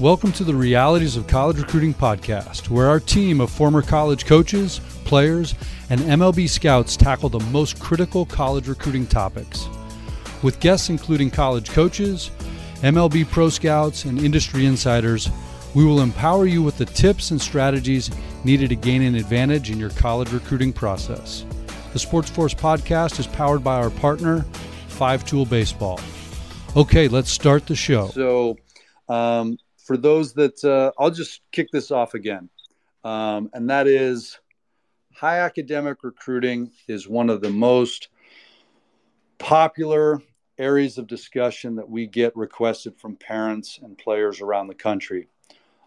Welcome to the Realities of College Recruiting podcast, where our team of former college coaches, players, and MLB scouts tackle the most critical college recruiting topics. With guests including college coaches, MLB pro scouts, and industry insiders, we will empower you with the tips and strategies needed to gain an advantage in your college recruiting process. The SportsForce podcast is powered by our partner, Five Tool Baseball. Okay, let's start the show. So, um, for those that uh, I'll just kick this off again, um, and that is high academic recruiting is one of the most popular areas of discussion that we get requested from parents and players around the country.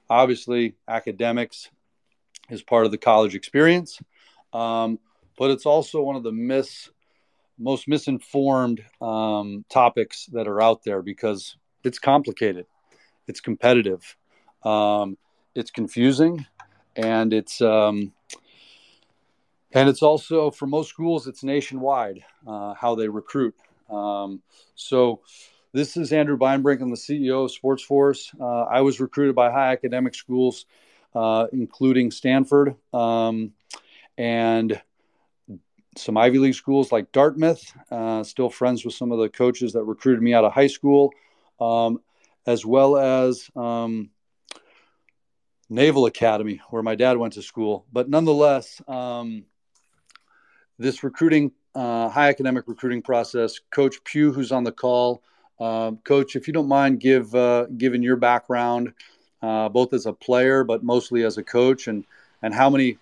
Obviously, academics is part of the college experience, um, but it's also one of the mis, most misinformed um, topics that are out there because it's complicated it's competitive, um, it's confusing, and it's um, and it's also for most schools it's nationwide uh, how they recruit. Um, so this is Andrew Beinbrink. I'm the CEO of SportsForce. Uh, I was recruited by high academic schools, uh, including Stanford um, and some Ivy League schools like Dartmouth. Uh, still friends with some of the coaches that recruited me out of high school. Um, as well as um, Naval Academy, where my dad went to school. But nonetheless, um, this recruiting, uh, high academic recruiting process, Coach Pugh, who's on the call, uh, Coach, if you don't mind, give uh, given your background, uh, both as a player, but mostly as a coach, and and how many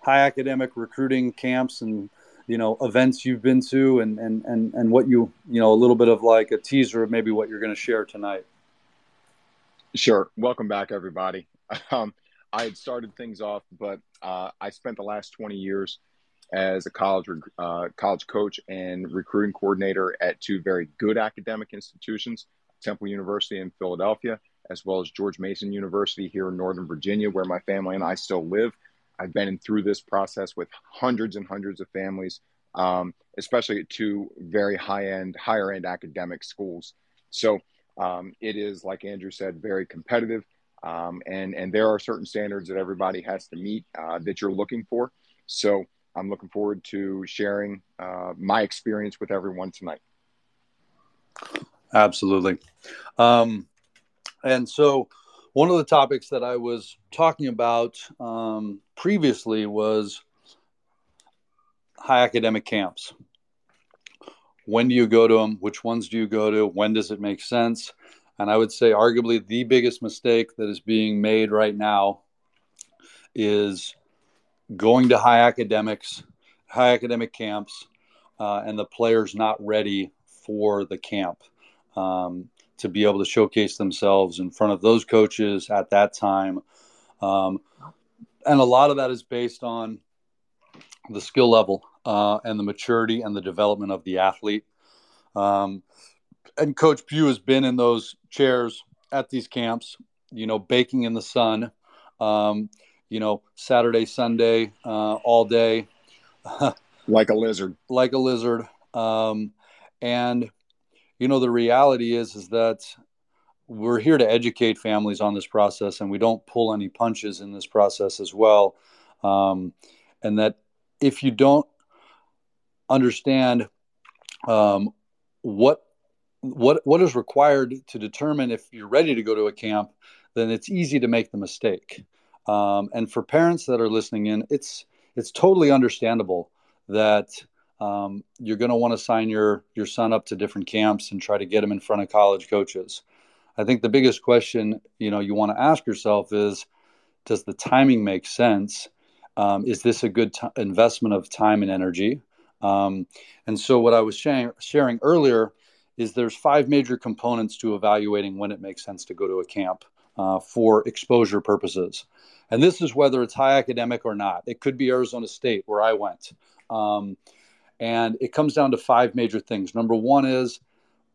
high academic recruiting camps and you know events you've been to, and and and and what you you know a little bit of like a teaser of maybe what you're going to share tonight. Sure. Welcome back, everybody. Um, I had started things off, but uh, I spent the last 20 years as a college uh, college coach and recruiting coordinator at two very good academic institutions, Temple University in Philadelphia, as well as George Mason University here in Northern Virginia, where my family and I still live. I've been through this process with hundreds and hundreds of families, um, especially at two very high end, higher end academic schools. So um, it is, like Andrew said, very competitive, um, and and there are certain standards that everybody has to meet uh, that you're looking for. So I'm looking forward to sharing uh, my experience with everyone tonight. Absolutely, um, and so one of the topics that I was talking about um, previously was high academic camps when do you go to them which ones do you go to? When does it make sense? And i would say arguably the biggest mistake that is being made right now is going to high academics high academic camps uh, and the players not ready for the camp um, to be able to showcase themselves in front of those coaches at that time. Um, and a lot of that is based on the skill level uh, and the maturity and the development of the athlete. Um, and Coach Pugh has been in those chairs at these camps, you know, baking in the sun, um, you know, Saturday, Sunday, uh, all day. like a lizard. Like a lizard. Um, and, you know, the reality is, is that we're here to educate families on this process and we don't pull any punches in this process as well. Um, and that if you don't understand um, what what what is required to determine if you're ready to go to a camp, then it's easy to make the mistake. Um, and for parents that are listening in, it's it's totally understandable that um, you're going to want to sign your your son up to different camps and try to get him in front of college coaches. I think the biggest question you know you want to ask yourself is, does the timing make sense? Um, is this a good t- investment of time and energy? Um, and so, what I was sharing, sharing earlier is there's five major components to evaluating when it makes sense to go to a camp uh, for exposure purposes. And this is whether it's high academic or not. It could be Arizona State, where I went. Um, and it comes down to five major things. Number one is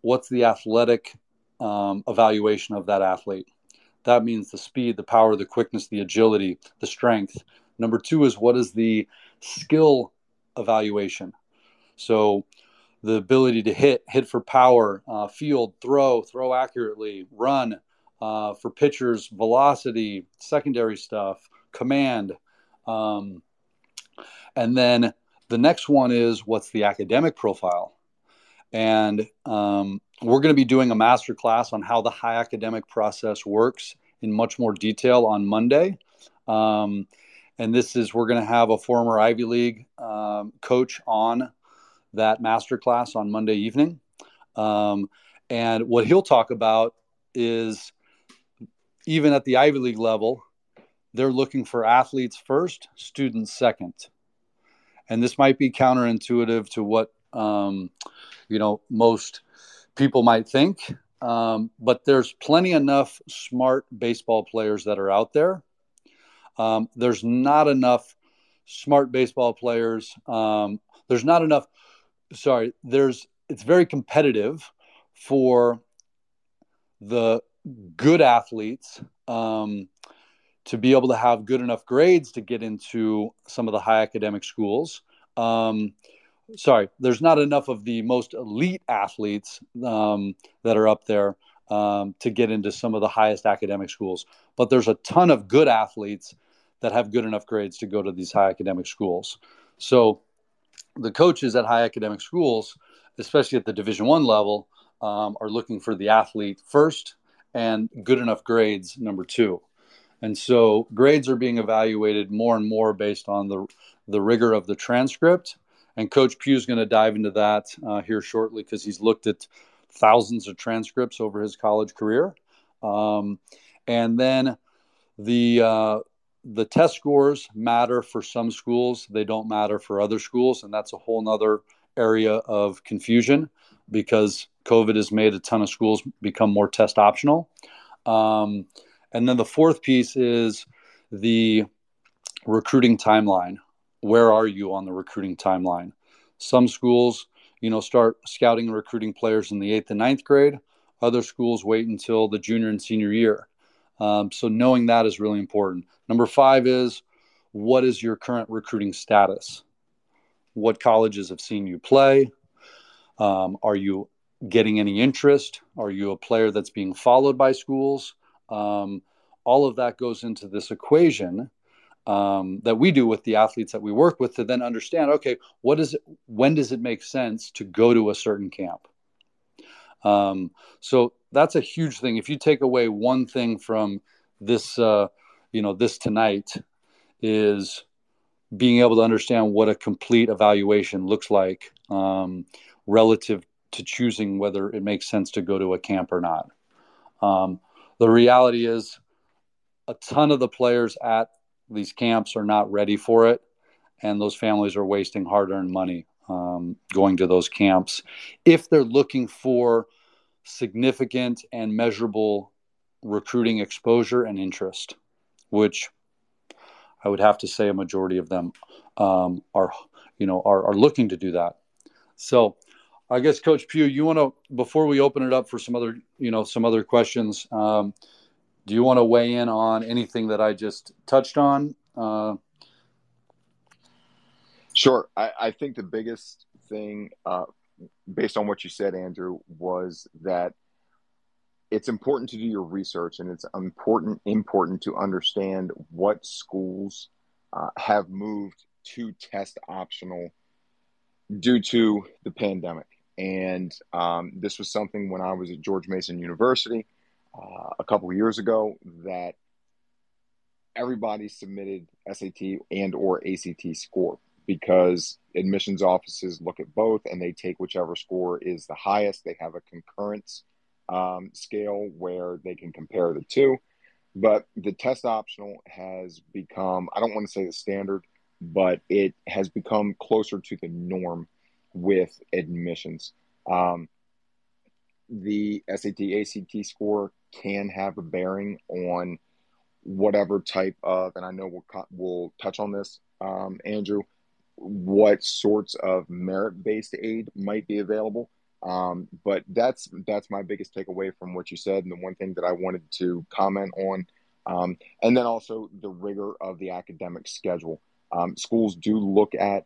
what's the athletic um, evaluation of that athlete? That means the speed, the power, the quickness, the agility, the strength. Number two is what is the skill evaluation. So the ability to hit, hit for power, uh, field, throw, throw accurately, run, uh, for pitchers, velocity, secondary stuff, command. Um, and then the next one is what's the academic profile? And um, we're going to be doing a master class on how the high academic process works in much more detail on Monday. Um, and this is, we're going to have a former Ivy League um, coach on that master class on Monday evening. Um, and what he'll talk about is even at the Ivy League level, they're looking for athletes first, students second. And this might be counterintuitive to what um, you know most people might think, um, but there's plenty enough smart baseball players that are out there. Um, there's not enough smart baseball players. Um, there's not enough. Sorry, there's. It's very competitive for the good athletes um, to be able to have good enough grades to get into some of the high academic schools. Um, sorry, there's not enough of the most elite athletes um, that are up there um, to get into some of the highest academic schools. But there's a ton of good athletes that have good enough grades to go to these high academic schools. So the coaches at high academic schools, especially at the Division One level, um, are looking for the athlete first and good enough grades number two. And so grades are being evaluated more and more based on the the rigor of the transcript. And Coach Pugh is going to dive into that uh, here shortly because he's looked at thousands of transcripts over his college career. Um, and then the uh, the test scores matter for some schools; they don't matter for other schools, and that's a whole nother area of confusion because COVID has made a ton of schools become more test optional. Um, and then the fourth piece is the recruiting timeline. Where are you on the recruiting timeline? Some schools, you know, start scouting and recruiting players in the eighth and ninth grade. Other schools wait until the junior and senior year. Um, so knowing that is really important. Number five is what is your current recruiting status? What colleges have seen you play? Um, are you getting any interest? Are you a player that's being followed by schools? Um, all of that goes into this equation um, that we do with the athletes that we work with to then understand okay what is it when does it make sense to go to a certain camp um, so that's a huge thing if you take away one thing from this uh, you know this tonight is being able to understand what a complete evaluation looks like um, relative to choosing whether it makes sense to go to a camp or not. Um, the reality is, a ton of the players at these camps are not ready for it, and those families are wasting hard earned money um, going to those camps if they're looking for significant and measurable recruiting exposure and interest, which I would have to say a majority of them um, are, you know, are, are looking to do that. So I guess Coach Pugh, you want to before we open it up for some other, you know, some other questions. Um, do you want to weigh in on anything that I just touched on? Uh, sure. I, I, think the biggest thing, uh, based on what you said, Andrew, was that it's important to do your research and it's important important to understand what schools uh, have moved to test optional due to the pandemic. And um, this was something when I was at George Mason University uh, a couple years ago that everybody submitted SAT and or ACT score because admissions offices look at both and they take whichever score is the highest. They have a concurrence um, scale where they can compare the two. But the test optional has become, I don't want to say the standard, but it has become closer to the norm with admissions. Um, the SAT ACT score can have a bearing on whatever type of, and I know we'll, we'll touch on this, um, Andrew, what sorts of merit based aid might be available. Um, but that's that's my biggest takeaway from what you said, and the one thing that I wanted to comment on, um, and then also the rigor of the academic schedule. Um, schools do look at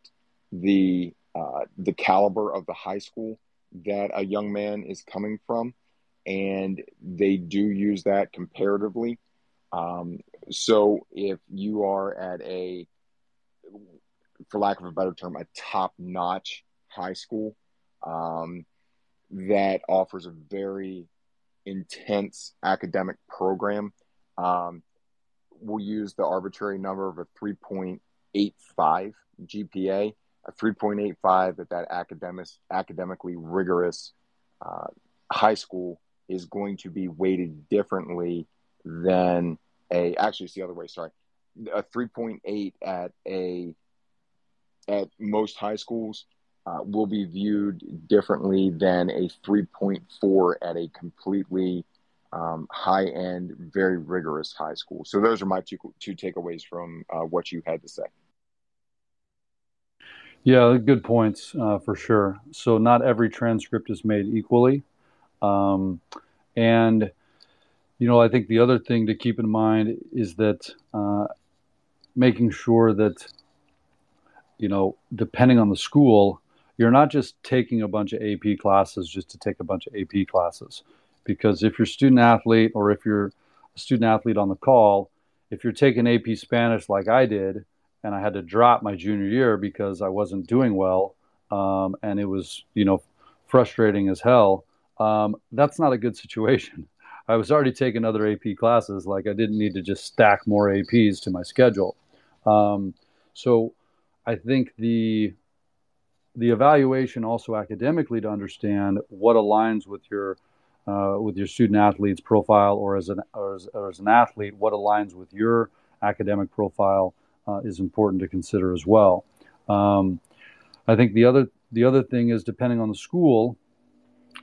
the uh, the caliber of the high school that a young man is coming from, and they do use that comparatively. Um, so if you are at a, for lack of a better term, a top notch high school um, that offers a very intense academic program, um, we'll use the arbitrary number of a 3.85 GPA, a 3.85 at that academic, academically rigorous uh, high school is going to be weighted differently than a actually it's the other way sorry. A 3.8 at a at most high schools uh, will be viewed differently than a 3.4 at a completely um, high end very rigorous high school. So those are my two two takeaways from uh, what you had to say. Yeah good points uh, for sure. So not every transcript is made equally. Um, and, you know, I think the other thing to keep in mind is that uh, making sure that, you know, depending on the school, you're not just taking a bunch of AP classes just to take a bunch of AP classes. Because if you're a student athlete or if you're a student athlete on the call, if you're taking AP Spanish like I did, and I had to drop my junior year because I wasn't doing well, um, and it was, you know, frustrating as hell um, that's not a good situation. I was already taking other AP classes, like I didn't need to just stack more APs to my schedule. Um, so I think the the evaluation also academically to understand what aligns with your uh, with your student athlete's profile or as an or as, or as, an athlete, what aligns with your academic profile uh, is important to consider as well. Um, I think the other the other thing is depending on the school,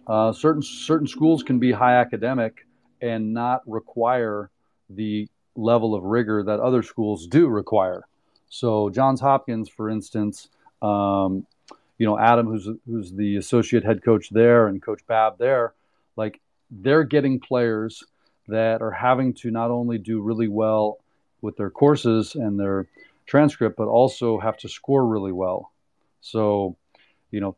uh, certain certain schools can be high academic and not require the level of rigor that other schools do require. So Johns Hopkins, for instance, um, you know Adam, who's who's the associate head coach there, and Coach Babb there, like they're getting players that are having to not only do really well with their courses and their transcript, but also have to score really well. So, you know,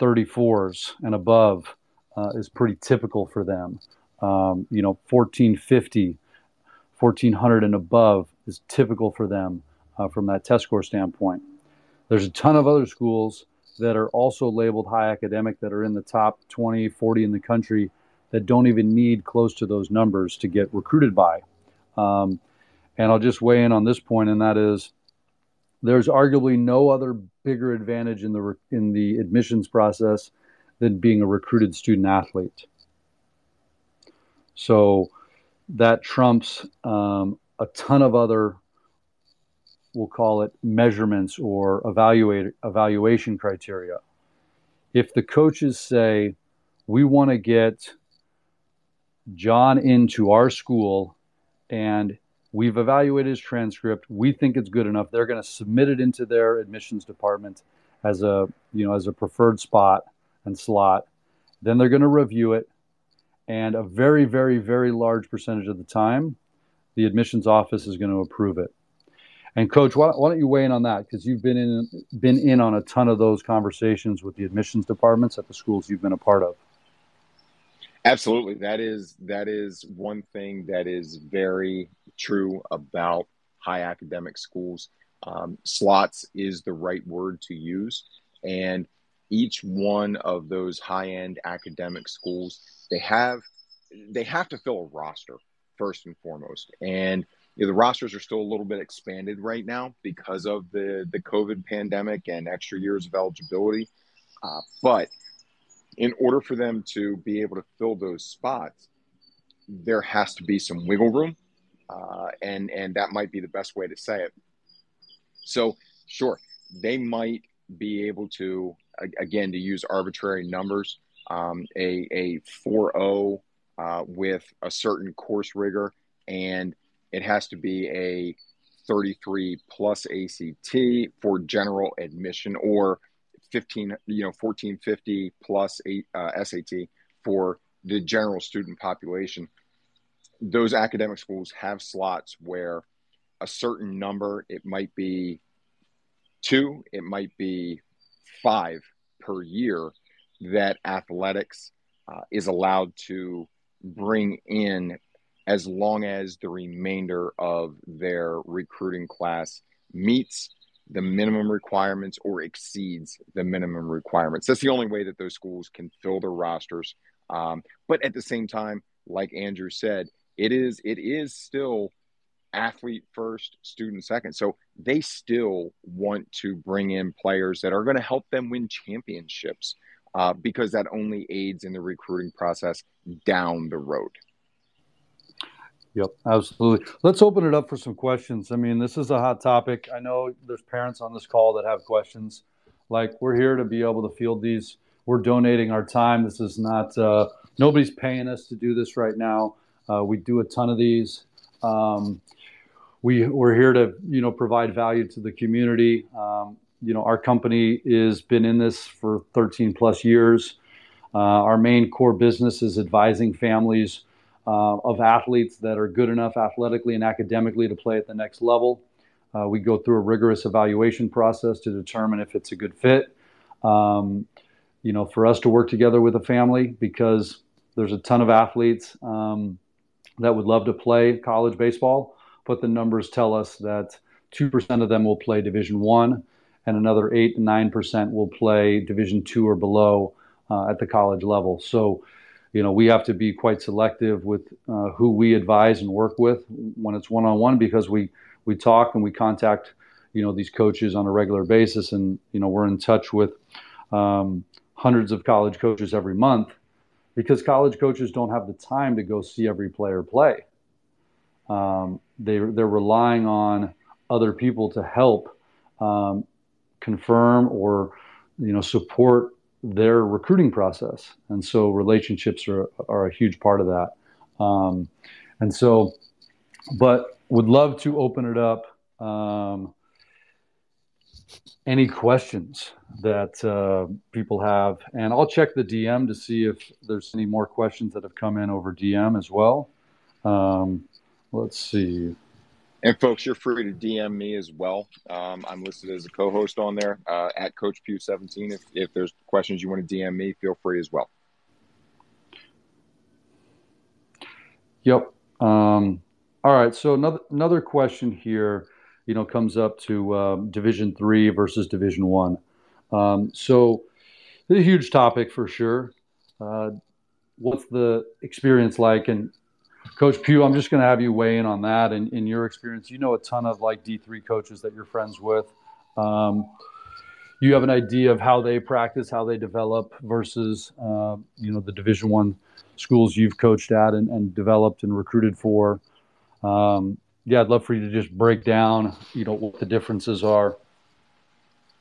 34s and above uh, is pretty typical for them. Um, you know, 1450, 1400 and above is typical for them uh, from that test score standpoint. There's a ton of other schools that are also labeled high academic that are in the top 20, 40 in the country that don't even need close to those numbers to get recruited by. Um, and I'll just weigh in on this point, and that is there's arguably no other bigger advantage in the in the admissions process than being a recruited student athlete. So that trumps um, a ton of other, we'll call it measurements or evaluate, evaluation criteria. If the coaches say, we want to get John into our school and we've evaluated his transcript, we think it's good enough, they're going to submit it into their admissions department as a, you know, as a preferred spot and slot. Then they're going to review it. And a very, very, very large percentage of the time, the admissions office is going to approve it. And coach, why, why don't you weigh in on that? Because you've been in been in on a ton of those conversations with the admissions departments at the schools you've been a part of. Absolutely, that is that is one thing that is very true about high academic schools. Um, slots is the right word to use, and each one of those high-end academic schools they have they have to fill a roster first and foremost and know, the rosters are still a little bit expanded right now because of the the covid pandemic and extra years of eligibility. Uh, but in order for them to be able to fill those spots there has to be some wiggle room uh, and and that might be the best way to say it. So sure they might be able to again to use arbitrary numbers um, a a 4.0 uh, with a certain course rigor and it has to be a 33 plus ACT for general admission or 15 you know 1450 plus eight, uh, SAT for the general student population. Those academic schools have slots where a certain number it might be two it might be five per year that athletics uh, is allowed to bring in as long as the remainder of their recruiting class meets the minimum requirements or exceeds the minimum requirements. That's the only way that those schools can fill their rosters. Um, but at the same time, like Andrew said, it is it is still athlete first, student second. So they still want to bring in players that are going to help them win championships uh, because that only aids in the recruiting process down the road. Yep, absolutely. Let's open it up for some questions. I mean, this is a hot topic. I know there's parents on this call that have questions. Like, we're here to be able to field these. We're donating our time. This is not, uh, nobody's paying us to do this right now. Uh, we do a ton of these. Um, we, we're here to, you know, provide value to the community. Um, you know, our company has been in this for 13 plus years. Uh, our main core business is advising families uh, of athletes that are good enough athletically and academically to play at the next level. Uh, we go through a rigorous evaluation process to determine if it's a good fit. Um, you know, for us to work together with a family because there's a ton of athletes um, that would love to play college baseball, but the numbers tell us that two percent of them will play Division One, and another eight to nine percent will play Division Two or below uh, at the college level. So you know, we have to be quite selective with uh, who we advise and work with when it's one on one because we we talk and we contact you know these coaches on a regular basis and you know we're in touch with um, hundreds of college coaches every month because college coaches don't have the time to go see every player play. Um, they they're relying on other people to help um, confirm or you know support their recruiting process. And so relationships are, are a huge part of that. Um, and so, but would love to open it up. Um, any questions that uh, people have, and I'll check the DM to see if there's any more questions that have come in over DM as well. Um, let's see. And folks, you're free to DM me as well. Um, I'm listed as a co-host on there uh, at Coach Pugh 17. If, if there's questions you want to DM me, feel free as well. Yep. Um, all right. So another another question here, you know, comes up to um, Division Three versus Division One. Um, so a huge topic for sure. Uh, what's the experience like? And Coach Pugh, I'm just going to have you weigh in on that. And in your experience, you know a ton of like D3 coaches that you're friends with. Um, you have an idea of how they practice, how they develop versus, uh, you know, the Division One schools you've coached at and, and developed and recruited for. Um, yeah, I'd love for you to just break down, you know, what the differences are.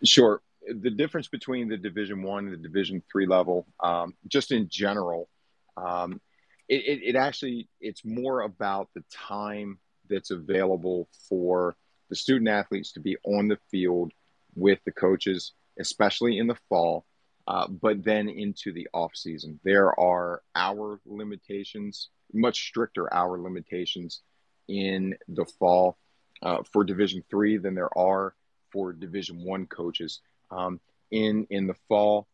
Sure. The difference between the Division One and the Division Three level, um, just in general, um, it, it, it actually it's more about the time that's available for the student athletes to be on the field with the coaches, especially in the fall, uh, but then into the off season. There are hour limitations, much stricter hour limitations in the fall uh, for Division three than there are for Division one coaches. Um, in in the fall,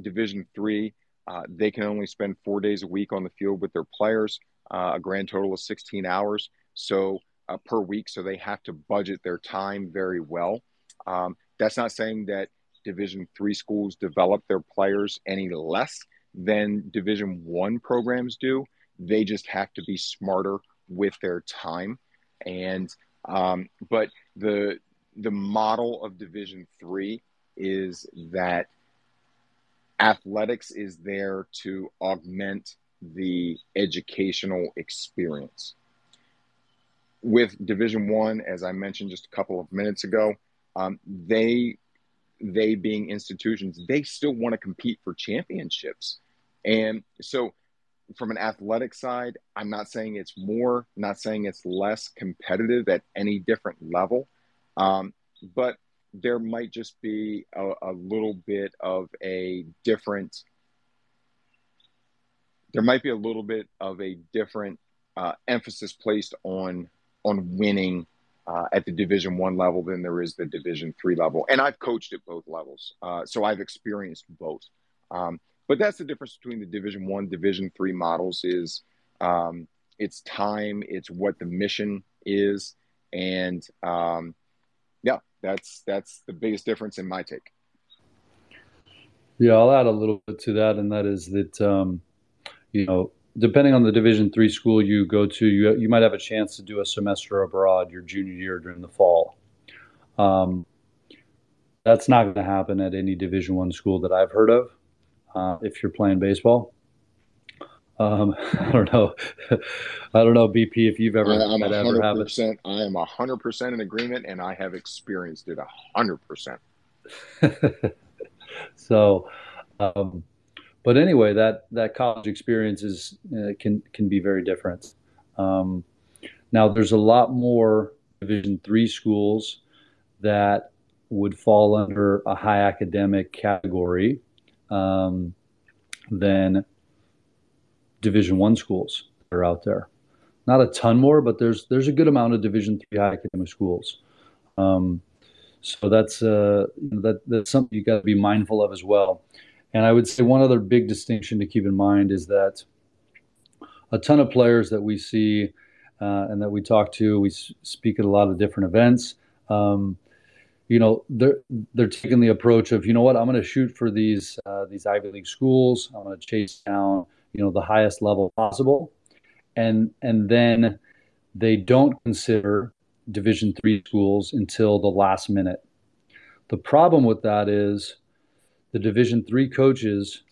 Division three, uh, they can only spend four days a week on the field with their players, uh, a grand total of 16 hours so uh, per week. So they have to budget their time very well. Um, that's not saying that Division three schools develop their players any less than Division one programs do. They just have to be smarter with their time. And um, but the the model of Division three is that athletics is there to augment the educational experience. With division one as i mentioned just a couple of minutes ago um, they they being institutions they still want to compete for championships. And so from an athletic side i'm not saying it's more not saying it's less competitive at any different level um, but there might just be a, a little bit of a different there might be a little bit of a different uh, emphasis placed on on winning uh, at the division one level than there is the division three level. And i've coached at both levels uh, so i've experienced both. Um, but that's the difference between the Division One, Division Three models is um, it's time, it's what the mission is, and um, that's that's the biggest difference in my take. Yeah, I'll add a little bit to that, and that is that um, you know, depending on the Division three school you go to, you you might have a chance to do a semester abroad your junior year during the fall. Um, that's not going to happen at any Division one school that I've heard of. Uh, if you're playing baseball, um, I don't know. I don't know, BP, if you've ever I'm had ever happen. I am hundred percent in agreement, and I have experienced it hundred percent. So, um, but anyway, that that college experience is uh, can can be very different. Um, now, there's a lot more Division three schools that would fall under a high academic category um, than Division one schools that are out there. Not a ton more, but there's there's a good amount of Division three high academic schools. Um, so that's uh, that that's something you got to be mindful of as well. And I would say one other big distinction to keep in mind is that a ton of players that we see uh, and that we talk to, we speak at a lot of different events. Um, you know, they're they're taking the approach of, you know what, I'm going to shoot for these uh, these Ivy League schools. I'm going to chase down, you know, the highest level possible, and and then they don't consider Division three schools until the last minute. The problem with that is the Division three coaches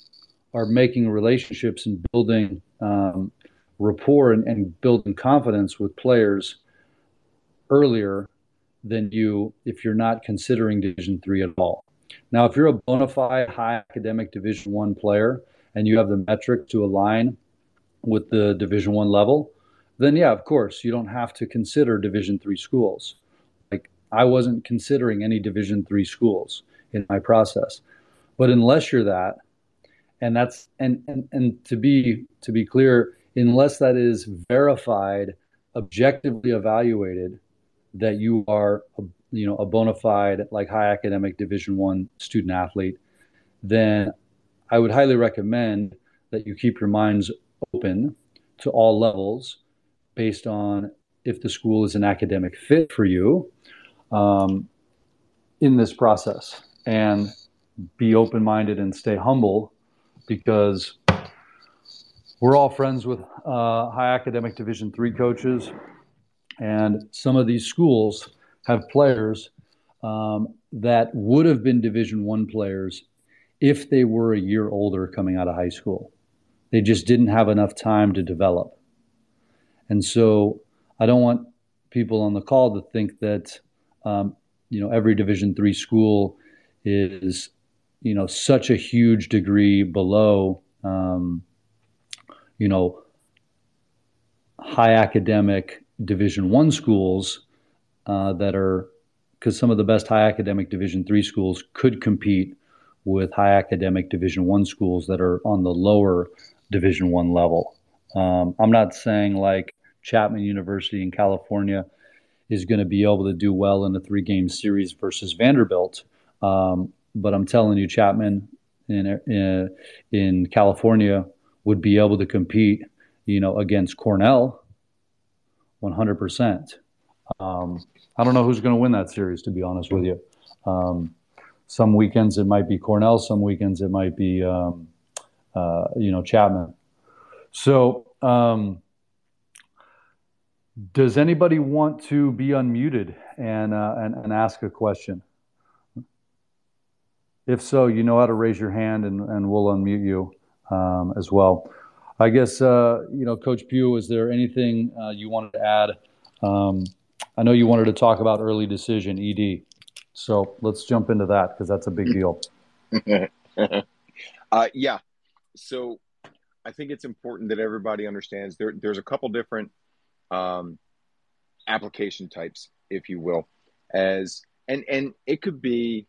are making relationships and building um, rapport and, and building confidence with players earlier than you if you're not considering Division three at all. Now, if you're a bona fide high academic Division one player and you have the metric to align with the Division one level, then yeah, of course, you don't have to consider Division three schools. Like I wasn't considering any Division three schools in my process, but unless you're that, and that's and and and to be to be clear, unless that is verified, objectively evaluated, that you are a, you know a bona fide like high academic Division one student athlete, then I would highly recommend that you keep your minds open to all levels based on if the school is an academic fit for you um, in this process. And be open minded and stay humble because we're all friends with uh, high academic division three coaches. And some of these schools have players um, that would have been division one players if they were a year older coming out of high school. They just didn't have enough time to develop. And so I don't want people on the call to think that um, you know every Division three school is you know such a huge degree below um, you know high academic Division one schools uh, that are because some of the best high academic Division three schools could compete with high academic Division one schools that are on the lower Division one level. Um, I'm not saying like Chapman University in California is going to be able to do well in a three game series versus Vanderbilt. Um, but I'm telling you, Chapman in, in, in California would be able to compete, you know, against Cornell 100%. Um, I don't know who's going to win that series, to be honest with you. Um, some weekends it might be Cornell, some weekends it might be, um, uh, you know, Chapman. So, um, does anybody want to be unmuted and, uh, and, and ask a question? If so, you know how to raise your hand and, and we'll unmute you um, as well. I guess, uh, you know, Coach Pugh, is there anything uh, you wanted to add? Um, I know you wanted to talk about early decision, ED. So let's jump into that because that's a big deal. uh, yeah. So I think it's important that everybody understands there, there's a couple different um, application types, if you will, as and and it could be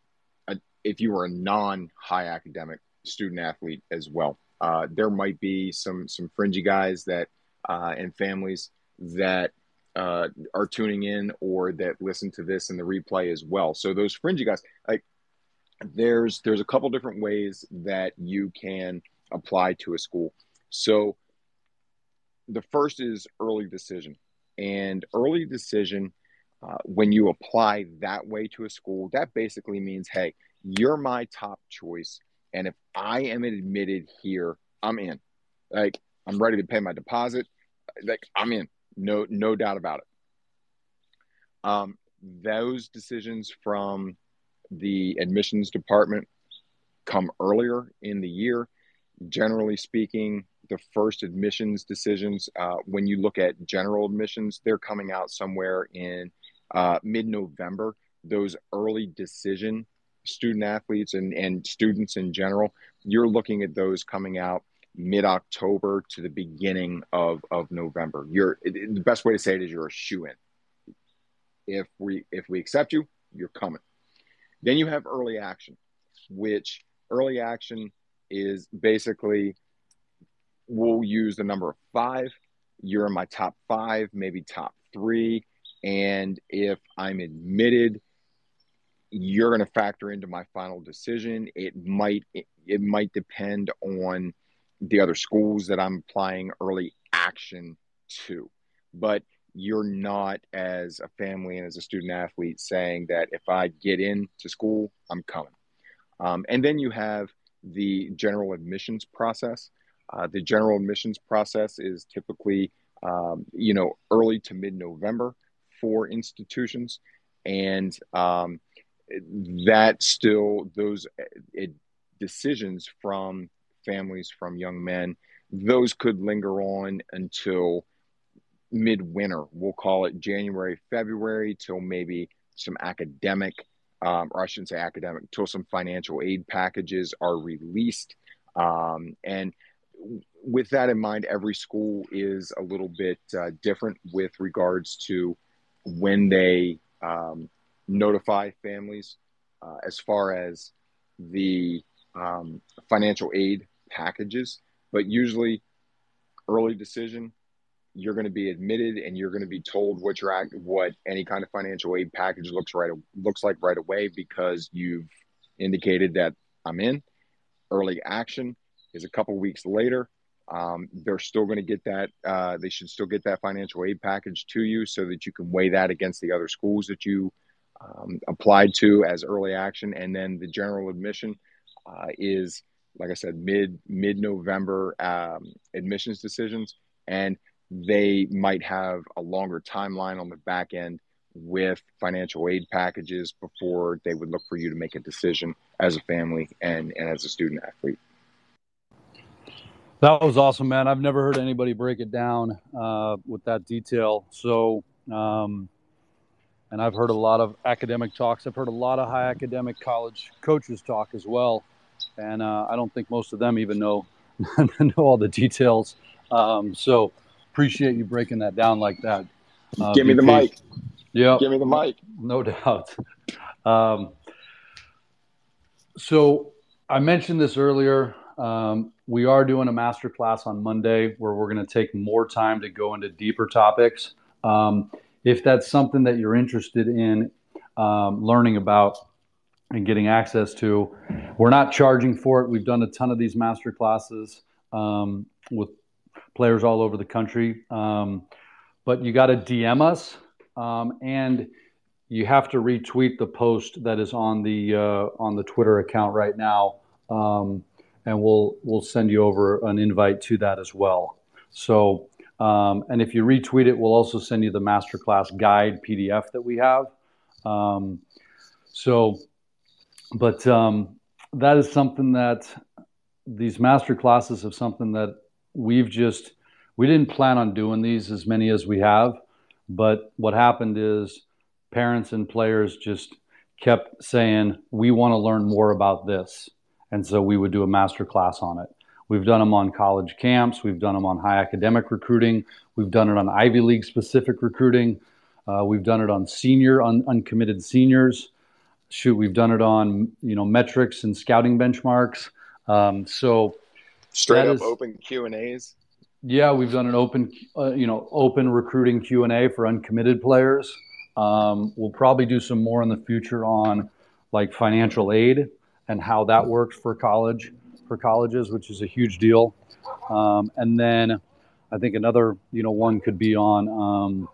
a, if you were a non high academic student athlete as well. Uh, there might be some some fringy guys that uh, and families that uh, are tuning in or that listen to this in the replay as well. So those fringy guys, like there's there's a couple different ways that you can apply to a school. So the first is early decision. And early decision, uh, when you apply that way to a school, that basically means, hey, you're my top choice. And if I am admitted here, I'm in. Like, I'm ready to pay my deposit. Like, I'm in. No, no doubt about it. Um, those decisions from the admissions department come earlier in the year. Generally speaking, the first admissions decisions, uh, when you look at general admissions, they're coming out somewhere in uh, mid November. Those early decision student athletes and, and students in general, you're looking at those coming out mid October to the beginning of, of November. You're the best way to say it is you're a shoe in. If we if we accept you, you're coming. Then you have early action, which early action is basically we'll use the number of five. You're in my top five, maybe top three. And if I'm admitted, you're going to factor into my final decision. It might it, it might depend on the other schools that I'm applying early action to. But you're not as a family and as a student athlete saying that if I get into school, I'm coming. Um, and then you have the general admissions process. Uh, the general admissions process is typically, um, you know, early to mid-November for institutions, and um, that still those it, decisions from families from young men, those could linger on until midwinter. We'll call it January, February, till maybe some academic, um, or I shouldn't say academic, till some financial aid packages are released. Um, and with that in mind, every school is a little bit uh, different with regards to when they um, notify families uh, as far as the um, financial aid packages. But usually, early decision you're going to be admitted and you're going to be told what your act what any kind of financial aid package looks right looks like right away because you've indicated that I'm in. Early action is a couple weeks later. Um, they're still going to get that. Uh, they should still get that financial aid package to you so that you can weigh that against the other schools that you um, applied to as early action. And then the general admission uh, is, like I said, mid mid November um, admissions decisions and they might have a longer timeline on the back end with financial aid packages before they would look for you to make a decision as a family and, and as a student athlete. That was awesome, man. I've never heard anybody break it down uh, with that detail. So, um, and I've heard a lot of academic talks. I've heard a lot of high academic college coaches talk as well, and uh, I don't think most of them even know know all the details. Um, so, appreciate you breaking that down like that. Uh, Give me the mic. Yeah. Give me the mic. No doubt. Um, so I mentioned this earlier. Um, we are doing a master class on Monday where we're going to take more time to go into deeper topics. Um, if that's something that you're interested in um, learning about and getting access to, we're not charging for it. We've done a ton of these master classes um, with players all over the country. Um, but you got to DM us, um, and you have to retweet the post that is on the uh, on the Twitter account right now, um, and we'll we'll send you over an invite to that as well. So, um, and if you retweet it, we'll also send you the masterclass guide PDF that we have. Um, so, but um, that is something that these master classes have something that we've just we didn't plan on doing these as many as we have, but what happened is parents and players just kept saying we want to learn more about this, and so we would do a master class on it. We've done them on college camps. We've done them on high academic recruiting. We've done it on Ivy League specific recruiting. Uh, we've done it on senior un- uncommitted seniors. Shoot, we've done it on you know metrics and scouting benchmarks. Um, so straight up is, open Q and A's. Yeah, we've done an open, uh, you know, open recruiting Q and A for uncommitted players. Um, we'll probably do some more in the future on like financial aid and how that works for college for colleges, which is a huge deal. Um, and then I think another, you know, one could be on um,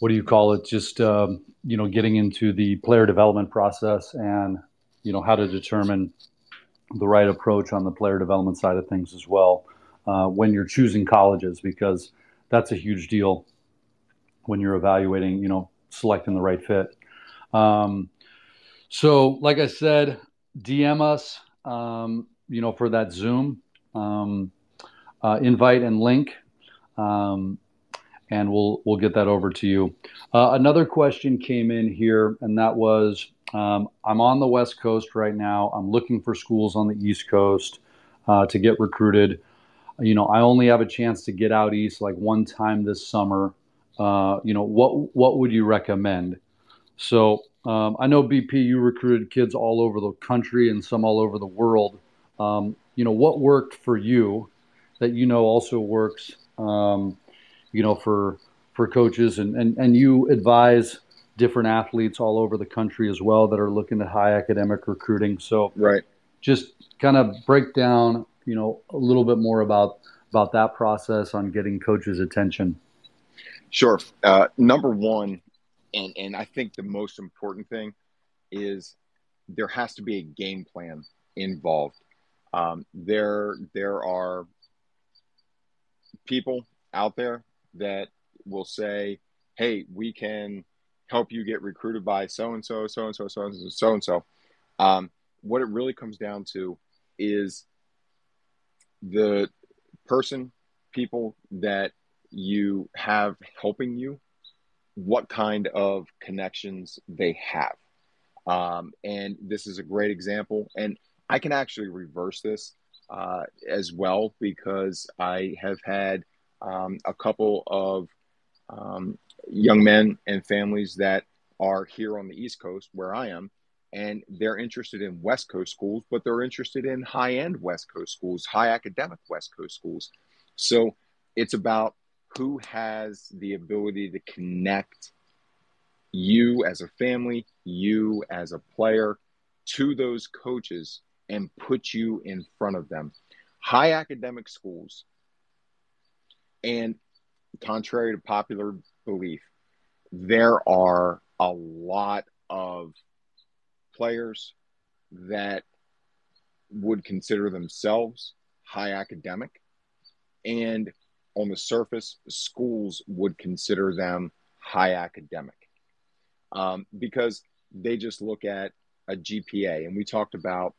what do you call it? Just um, you know, getting into the player development process and you know how to determine the right approach on the player development side of things as well uh, when you're choosing colleges because that's a huge deal when you're evaluating, you know, selecting the right fit. Um, so, like I said, DM us, um, you know, for that Zoom um, uh, invite and link, um, and we'll we'll get that over to you. Uh, another question came in here, and that was, um, I'm on the West Coast right now. I'm looking for schools on the East Coast uh, to get recruited. You know, I only have a chance to get out east like one time this summer. Uh, you know, what what would you recommend? So um, I know BP, you recruited kids all over the country and some all over the world. Um, you know, what worked for you that you know also works, um, you know, for for coaches and, and, and you advise different athletes all over the country as well that are looking at high academic recruiting. So right. just kind of break down, you know, a little bit more about about that process on getting coaches' attention. Sure. Uh, number one, and and I think the most important thing is there has to be a game plan involved. Um, there there are people out there that will say, "Hey, we can help you get recruited by so and so, so and so, so and so, and so." What it really comes down to is the person, people that you have helping you what kind of connections they have. Um, and this is a great example. And I can actually reverse this uh, as well because I have had um, a couple of um, young men and families that are here on the East Coast where I am, and they're interested in West Coast schools, but they're interested in high end West Coast schools, high academic West Coast schools. So it's about who has the ability to connect you as a family, you as a player to those coaches and put you in front of them. High academic schools, and contrary to popular belief, there are a lot of players that would consider themselves high academic. And on the surface, schools would consider them high academic. Um, because they just look at a GPA, and we talked about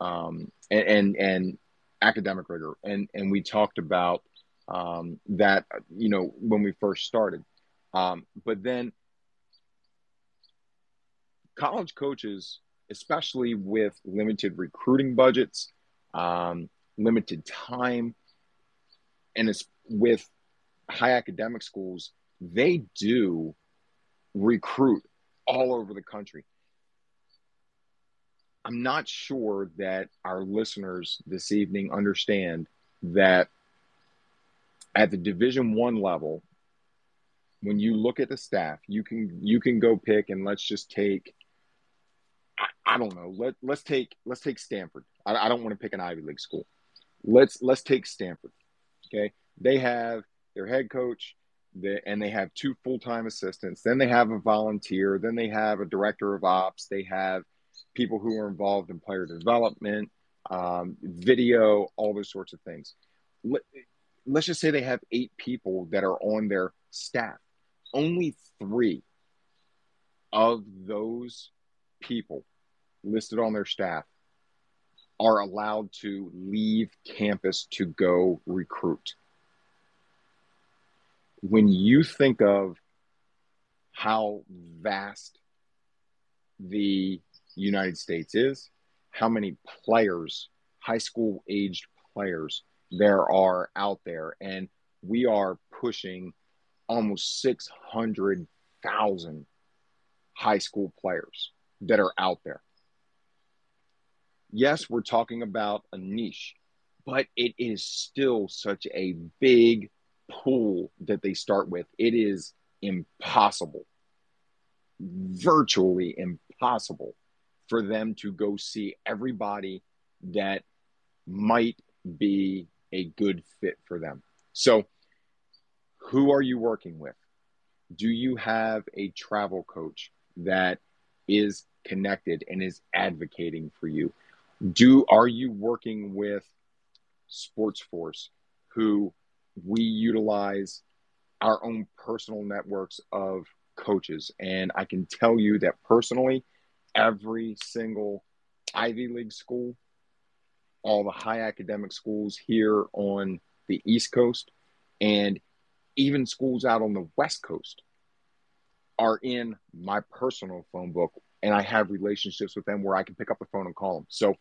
um, and, and, and academic rigor, and and we talked about um, that you know when we first started, um, but then college coaches, especially with limited recruiting budgets, um, limited time, and it's with high academic schools, they do recruit all over the country. I'm not sure that our listeners this evening understand that at the division 1 level when you look at the staff you can you can go pick and let's just take I, don't know let let's take let's take Stanford I, I don't want to pick an Ivy League school let's let's take Stanford okay they have their head coach, and they have two full time assistants. Then they have a volunteer. Then they have a director of ops. They have people who are involved in player development, um, video, all those sorts of things. Let, let's just say they have eight people that are on their staff. Only three of those people listed on their staff are allowed to leave campus to go recruit when you think of how vast the United States is, how many players, high school aged players, there are out there, and we are pushing almost 600,000 high school players that are out there. Yes, we're talking about a niche, but it is still such a big pool that they start with, it is impossible, virtually impossible for them to go see everybody that might be a good fit for them. So, who are you working with? Do you have a travel coach that is connected and is advocating for you? Do are you working with SportsForce who we utilize our own personal networks of coaches and I can tell you that personally every single Ivy League school all the high academic schools here on the East Coast and even schools out on the West Coast are in my personal phone book and I have relationships with them where I can pick up the phone and call them. So,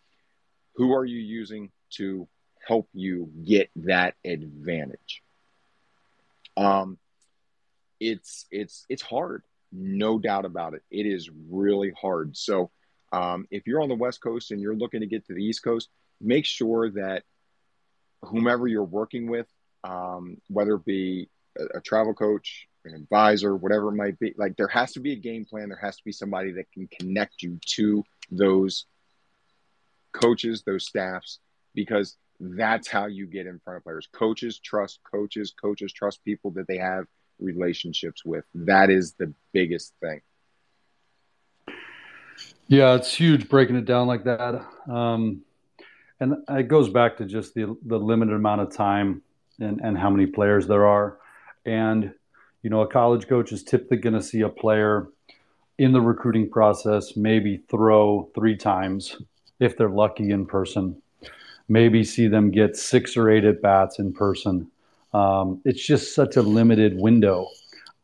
who are you using to help you get that advantage? Um, it's it's it's hard, no doubt about it. It is really hard. So, um, if you're on the West Coast and you're looking to get to the East Coast, make sure that whomever you're working with, um, whether it be a, a travel coach, an advisor, whatever it might be, like there has to be a game plan. There has to be somebody that can connect you to those coaches, those staffs, because that's how you get in front of players. Coaches trust coaches, coaches trust people that they have relationships with. That is the biggest thing. Yeah, it's huge breaking it down like that. Um, and it goes back to just the the limited amount of time and and how many players there are, and you know a college coach is typically going to see a player in the recruiting process maybe throw three times if they're lucky in person, maybe see them get six or eight at bats in person. Um, it's just such a limited window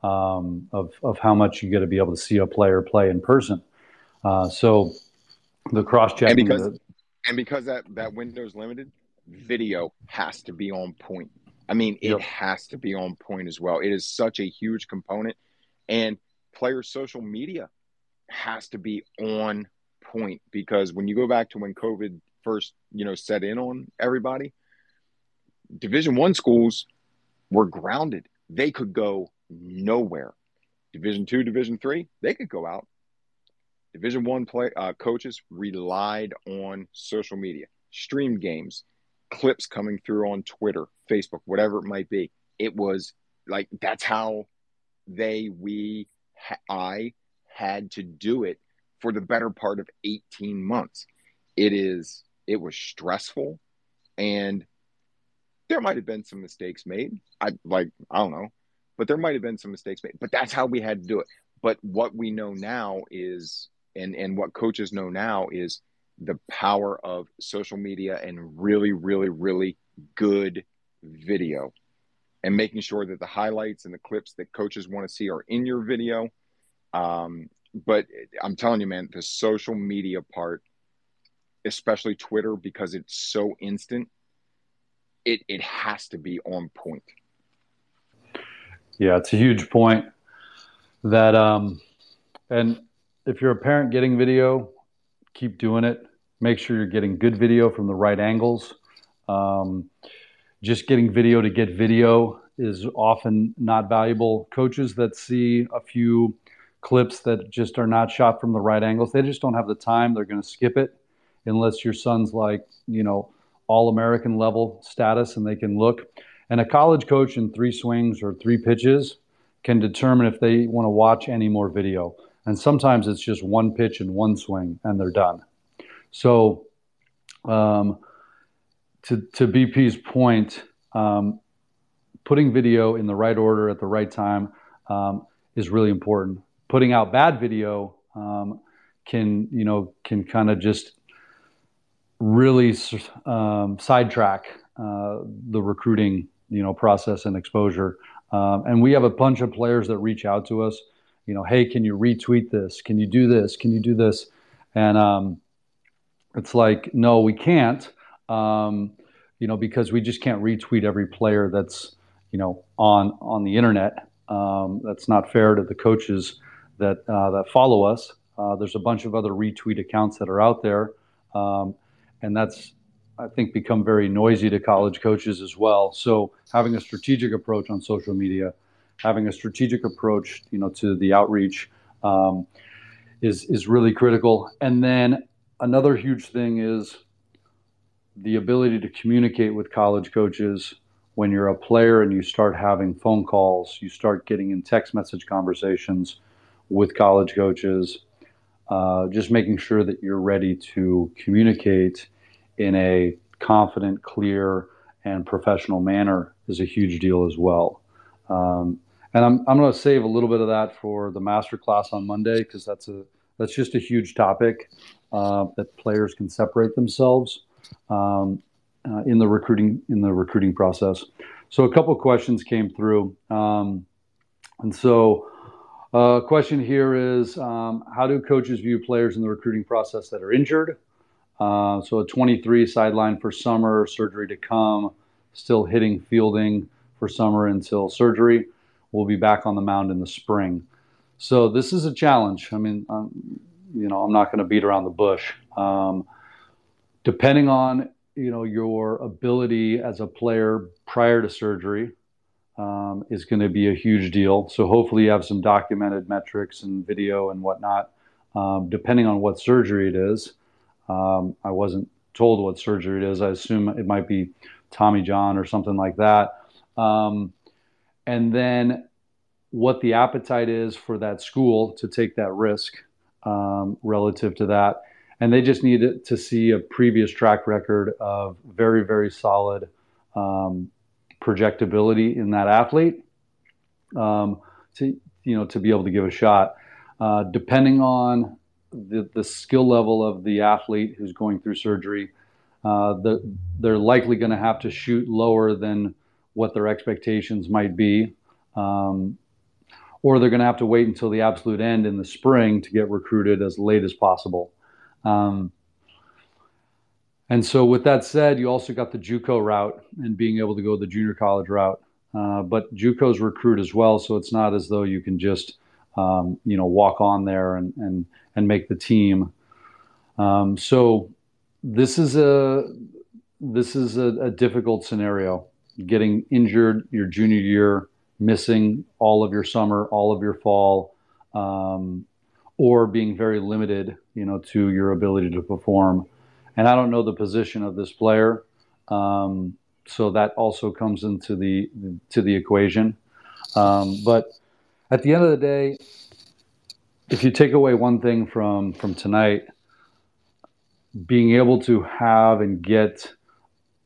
um, of of how much you get to be able to see a player play in person. Uh, so the cross checking. Because, and because that that window is limited, video has to be on point. I mean, it yep. has to be on point as well. It is such a huge component, and player social media has to be on point because when you go back to when COVID first, you know, set in on everybody, Division One schools were grounded. They could go nowhere. Division Two, Division Three, they could go out Division One play uh, coaches relied on social media, stream games, clips coming through on Twitter, Facebook, whatever it might be. It was like that's how they, we, ha- I had to do it for the better part of 18 months. It is, it was stressful and there might have been some mistakes made. I like, I don't know, but there might have been some mistakes made, but that's how we had to do it. But what we know now is and and what coaches know now is the power of social media and really really really good video and making sure that the highlights and the clips that coaches want to see are in your video. Um, but i'm telling you man the social media part especially twitter because it's so instant it it has to be on point. Yeah it's a huge point that um and if you're a parent getting video, keep doing it. Make sure you're getting good video from the right angles. Um, just getting video to get video is often not valuable. Coaches that see a few clips that just are not shot from the right angles, they just don't have the time. They're going to skip it unless your son's like, you know, all American level status and they can look. And a college coach in three swings or three pitches can determine if they want to watch any more video. And sometimes it's just one pitch and one swing and they're done. So, um, to, to BP's point, um, putting video in the right order at the right time um, is really important. Putting out bad video um, can, you know, can kind of just really um, sidetrack uh, the recruiting, you know, process and exposure. Um, and we have a bunch of players that reach out to us you know, hey, can you retweet this? Can you do this? Can you do this? And um, it's like, no, we can't, um, you know, because we just can't retweet every player that's, you know, on on the internet. Um, that's not fair to the coaches that uh, that follow us. Uh, there's a bunch of other retweet accounts that are out there, um, and that's I think become very noisy to college coaches as well. So having a strategic approach on social media having a strategic approach, you know, to the outreach um, is is really critical. And then another huge thing is the ability to communicate with college coaches when you're a player and you start having phone calls, you start getting in text message conversations with college coaches, uh, just making sure that you're ready to communicate in a confident, clear, and professional manner is a huge deal as well. Um, and I'm, I'm going to save a little bit of that for the master class on Monday because that's a that's just a huge topic uh, that players can separate themselves um, uh, in the recruiting in the recruiting process. So a couple questions came through, um, and so a uh, question here is um, how do coaches view players in the recruiting process that are injured? Uh, so a 23 sideline for summer, surgery to come, still hitting fielding for summer until surgery. We'll be back on the mound in the spring. So this is a challenge. I mean, um, you know, I'm not going to beat around the bush. Um, depending on you know your ability as a player prior to surgery um, is going to be a huge deal. So hopefully you have some documented metrics and video and whatnot. Um, depending on what surgery it is, um, I wasn't told what surgery it is. I assume it might be Tommy John or something like that. Um, and then what the appetite is for that school to take that risk um, relative to that. And they just need to see a previous track record of very, very solid um, projectability in that athlete um, to you know to be able to give a shot. Uh, depending on the, the skill level of the athlete who's going through surgery, uh, the, they're likely going to have to shoot lower than what their expectations might be. Um, or they're going to have to wait until the absolute end in the spring to get recruited as late as possible. Um, and so, with that said, you also got the JUCO route and being able to go the junior college route. Uh, but JUCOs recruit as well, so it's not as though you can just um, you know walk on there and and and make the team. Um, so this is a this is a, a difficult scenario. Getting injured your junior year, missing all of your summer, all of your fall, um, or being very limited, you know, to your ability to perform and I don't know the position of this player, um, so that also comes into the to the equation. Um, but at the end of the day, if you take away one thing from from tonight, being able to have and get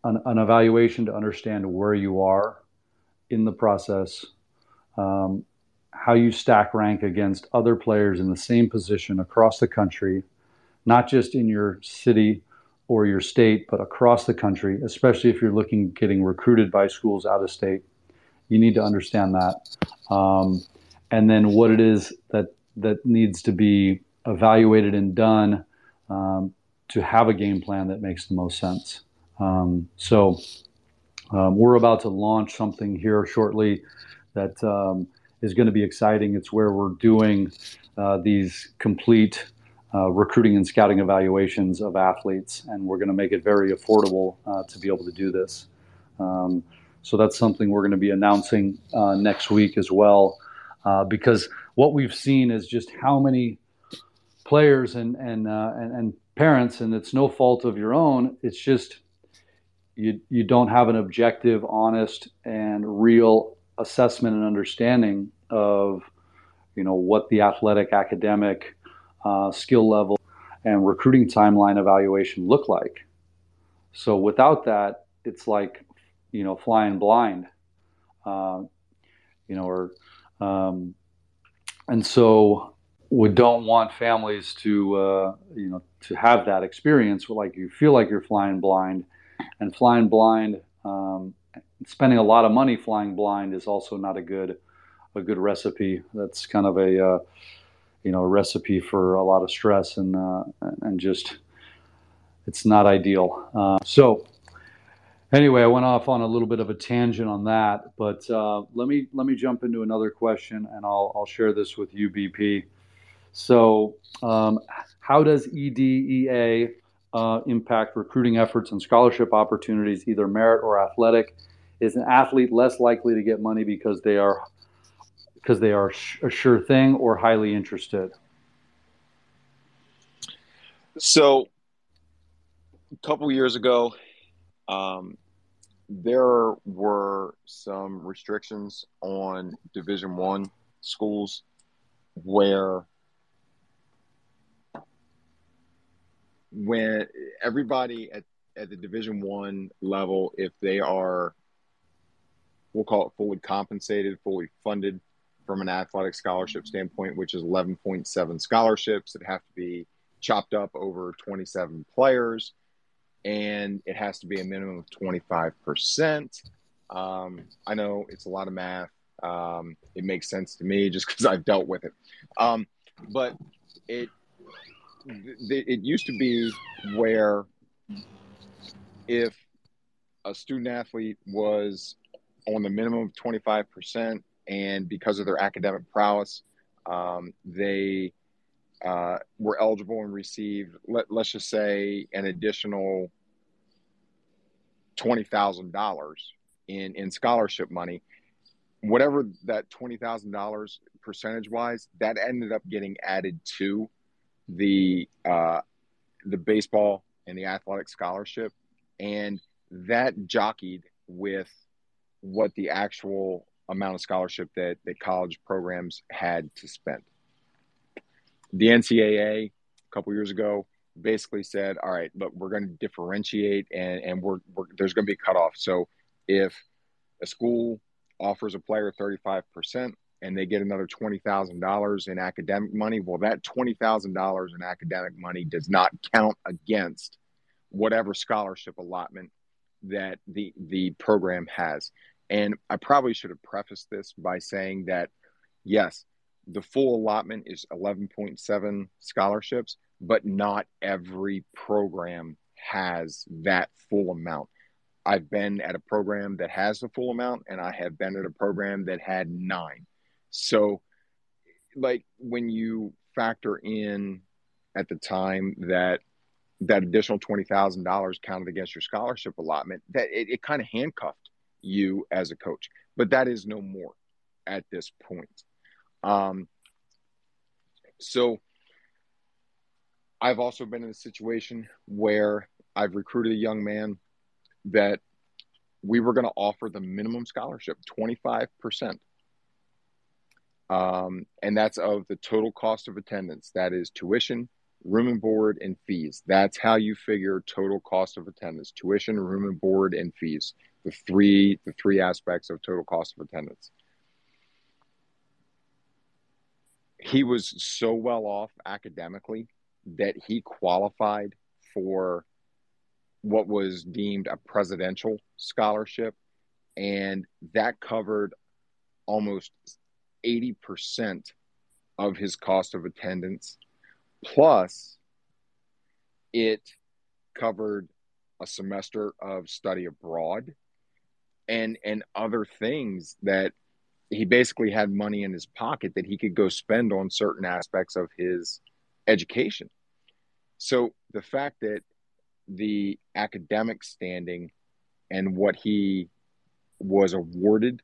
an, an evaluation to understand where you are in the process, um, how you stack rank against other players in the same position across the country, not just in your city or your state, but across the country, especially if you're looking getting recruited by schools out of state. You need to understand that, um, and then what it is that that needs to be evaluated and done um, to have a game plan that makes the most sense. Um, so um, we're about to launch something here shortly that um, is going to be exciting. It's where we're doing uh, these complete uh, recruiting and scouting evaluations of athletes, and we're going to make it very affordable uh, to be able to do this. Um, so that's something we're going to be announcing uh, next week as well, uh, because what we've seen is just how many players and and, uh, and and parents, and it's no fault of your own. It's just you you don't have an objective, honest, and real assessment and understanding of you know what the athletic academic uh, skill level and recruiting timeline evaluation look like. So without that, it's like you know flying blind, uh, you know, or um, and so we don't want families to uh, you know to have that experience where like you feel like you're flying blind, and flying blind, um, spending a lot of money flying blind is also not a good a good recipe. That's kind of a uh, you know, a recipe for a lot of stress and uh, and just it's not ideal. Uh, so anyway, I went off on a little bit of a tangent on that, but uh, let me let me jump into another question, and I'll I'll share this with you, BP. So, um, how does EDEA uh, impact recruiting efforts and scholarship opportunities, either merit or athletic? Is an athlete less likely to get money because they are because they are a sure thing or highly interested? So, a couple years ago, um, there were some restrictions on Division One schools where when everybody at, at the division one level if they are we'll call it fully compensated fully funded from an athletic scholarship standpoint which is 11.7 scholarships that have to be chopped up over 27 players and it has to be a minimum of 25% um, i know it's a lot of math. Um, it makes sense to me just because i've dealt with it. Um, but it it used to be where if a student athlete was on the minimum of 25% and because of their academic prowess um, they uh, were eligible and received let, let's just say an additional $20000 in, in scholarship money. Whatever that $20000 percentage wise that ended up getting added to the uh, the baseball and the athletic scholarship, and that jockeyed with what the actual amount of scholarship that, that college programs had to spend. The NCAA a couple years ago basically said, all right, look, we're going to differentiate and, and we're, we're there's going to be a cutoff. So if a school offers a player 35%, and they get another $20,000 in academic money, well, that $20,000 in academic money does not count against whatever scholarship allotment that the the program has. And I probably should have prefaced this by saying that yes, the full allotment is 11.7 scholarships, but not every program has that full amount. I've been at a program that has the full amount, and I have been at a program that had nine. So, like when you factor in at the time that that additional twenty thousand dollars counted against your scholarship allotment, that it, it kind of handcuffed you as a coach. But that is no more at this point. Um, so I've also been in a situation where I've recruited a young man that we were going to offer the minimum scholarship, 25% um, and that's of the total cost of attendance. That is tuition, room and board, and fees. That's how you figure total cost of attendance: tuition, room and board, and fees. The three the three aspects of total cost of attendance. He was so well off academically that he qualified for what was deemed a presidential scholarship, and that covered almost 80% of his cost of attendance. Plus, it covered a semester of study abroad and and other things that he basically had money in his pocket that he could go spend on certain aspects of his education. So the fact that the academic standing and what he was awarded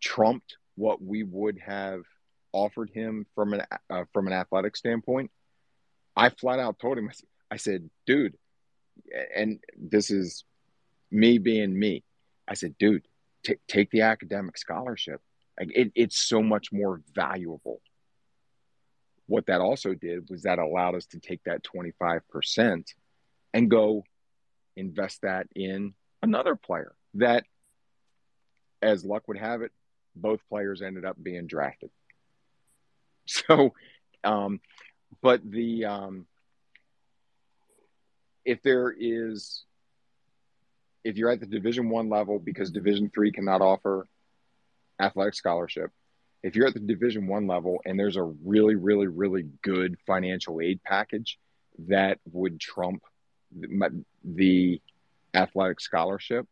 trumped what we would have offered him from an uh, from an athletic standpoint, I flat out told him, I said, dude, and this is me being me. I said, dude, t- take the academic scholarship. Like it, it's so much more valuable. What that also did was that allowed us to take that 25% and go invest that in another player that, as luck would have it, both players ended up being drafted. So, um, but the um, if there is if you're at the Division One level because Division Three cannot offer athletic scholarship, if you're at the Division One level and there's a really, really, really good financial aid package that would trump the, the athletic scholarship,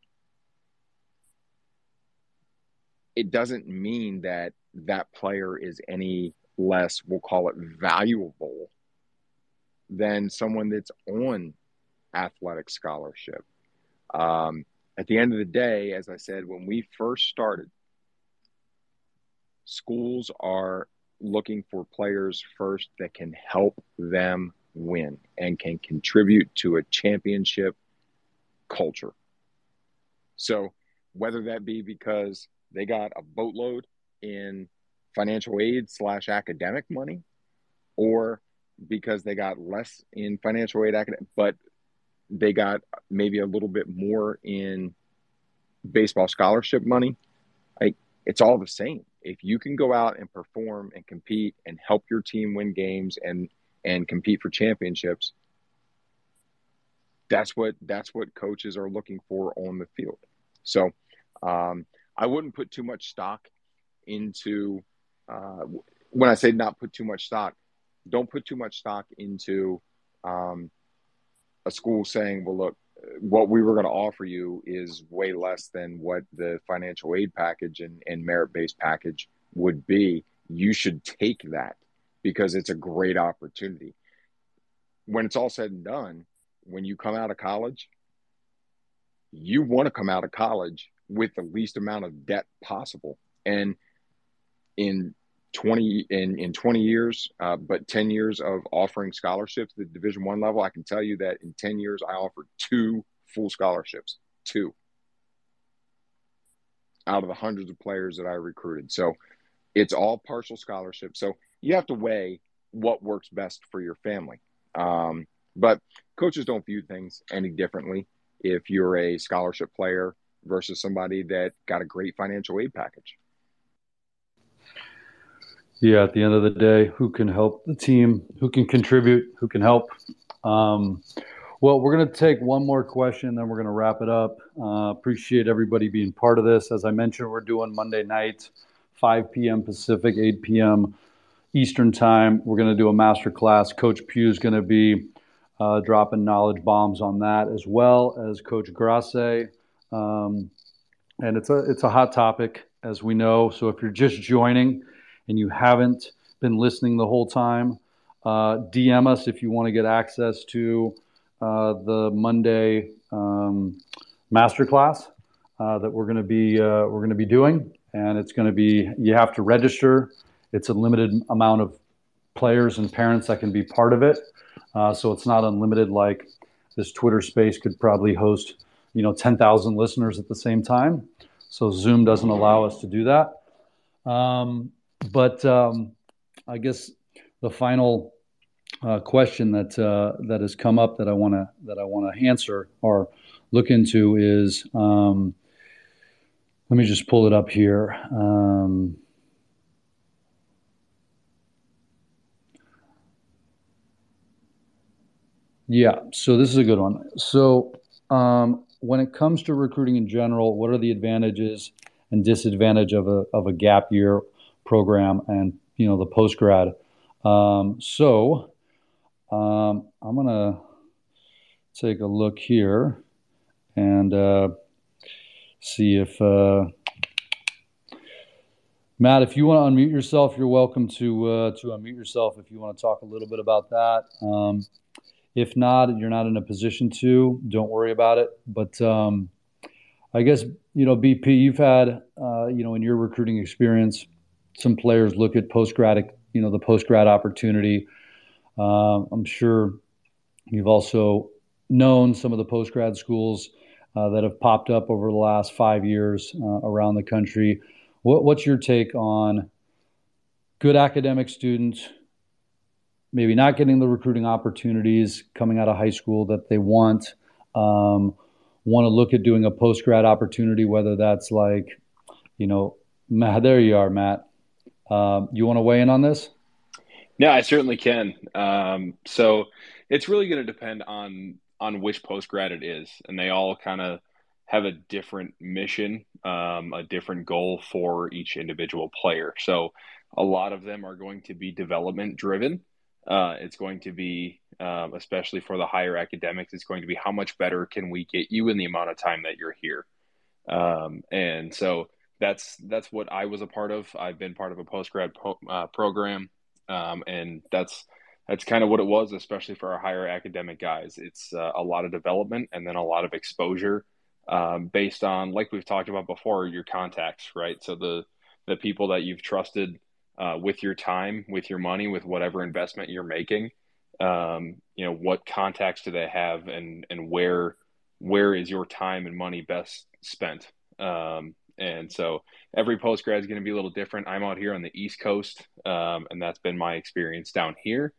it doesn't mean that that player is any less, we'll call it valuable than someone that's on athletic scholarship. Um, at the end of the day, as I said, when we first started, schools are looking for players first that can help them win and can contribute to a championship culture. So whether that be because they got a boatload in financial aid slash academic money, or because they got less in financial aid academic, but they got maybe a little bit more in baseball scholarship money. Like it's all the same. If you can go out and perform and compete and help your team win games and and compete for championships, that's what that's what coaches are looking for on the field. So um, I wouldn't put too much stock into uh, when I say not put too much stock. Don't put too much stock into um, a school saying, "Well, look, what we were going to offer you is way less than what the financial aid package and, and merit based package would be. You should take that because it's a great opportunity." When it's all said and done, when you come out of college, you want to come out of college with the least amount of debt possible. And in 20 in, in 20 years, uh, but 10 years of offering scholarships at the division one level, I can tell you that in 10 years, I offered two full scholarships, two out of the hundreds of players that I recruited. So it's all partial scholarship. So you have to weigh what works best for your family. Um, but coaches don't view things any differently if you're a scholarship player versus somebody that got a great financial aid package. Yeah, at the end of the day, who can help the team? Who can contribute? Who can help? Um, well, we're going to take one more question, then we're going to wrap it up. Uh, appreciate everybody being part of this. As I mentioned, we're doing Monday night, 5 p.m. Pacific, 8 p.m. Eastern Time. We're going to do a master class. Coach Pugh is going to be uh, dropping knowledge bombs on that, as well as Coach Grasse. Um, and it's a it's a hot topic, as we know. So if you're just joining and you haven't been listening the whole time, uh, DM us if you want to get access to uh, the Monday um, masterclass uh, that we're going to be uh, we're going to be doing, and it's going to be you have to register. It's a limited amount of players and parents that can be part of it. Uh, so it's not unlimited like this Twitter space could probably host, you know, 10,000 listeners at the same time. So Zoom doesn't allow us to do that. Um, but um, I guess the final uh, question that uh, that has come up that I want to that I want to answer or look into is um, let me just pull it up here. Um, Yeah, so this is a good one. So, um, when it comes to recruiting in general, what are the advantages and disadvantage of a of a gap year program and you know the post grad? Um, so, um, I'm gonna take a look here and uh, see if uh, Matt, if you want to unmute yourself, you're welcome to uh, to unmute yourself if you want to talk a little bit about that. Um, if not, you're not in a position to, don't worry about it. But um, I guess, you know, BP, you've had, uh, you know, in your recruiting experience, some players look at post grad, you know, the post grad opportunity. Uh, I'm sure you've also known some of the post grad schools uh, that have popped up over the last five years uh, around the country. What, what's your take on good academic students maybe not getting the recruiting opportunities coming out of high school that they want, um, want to look at doing a post grad opportunity, whether that's like, you know, there you are, Matt. Um, you want to weigh in on this? Yeah, I certainly can. Um, so it's really going to depend on on which post grad it is, and they all kind of have a different mission, um, a different goal for each individual player. So a lot of them are going to be development driven, uh, it's going to be, um, especially for the higher academics, it's going to be how much better can we get you in the amount of time that you're here. Um, and so that's that's what I was a part of. I've been part of a post grad po- uh, program, um, and that's that's kind of what it was, especially for our higher academic guys. It's uh, a lot of development and then a lot of exposure um, based on, like we've talked about before, your contacts, right? So the the people that you've trusted uh, with your time, with your money, with whatever investment you're making. Um, you know, what contacts do they have, and and where where is your time and money best spent? Um, and so every post grad is going to be a little different. I'm out here on the East Coast, um, and that's been my experience down here.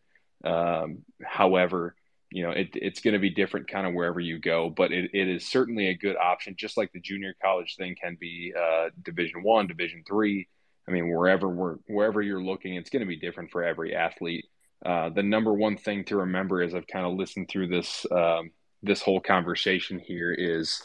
Um, however, you know, it, it's going to be different kind of wherever you go, but it, it is certainly a good option, just like the junior college thing can be uh, Division One, Division Three. I mean, wherever we're, wherever you're looking, it's going to be different for every athlete. Uh, the number one thing to remember as I've kind of listened through this um, this whole conversation here is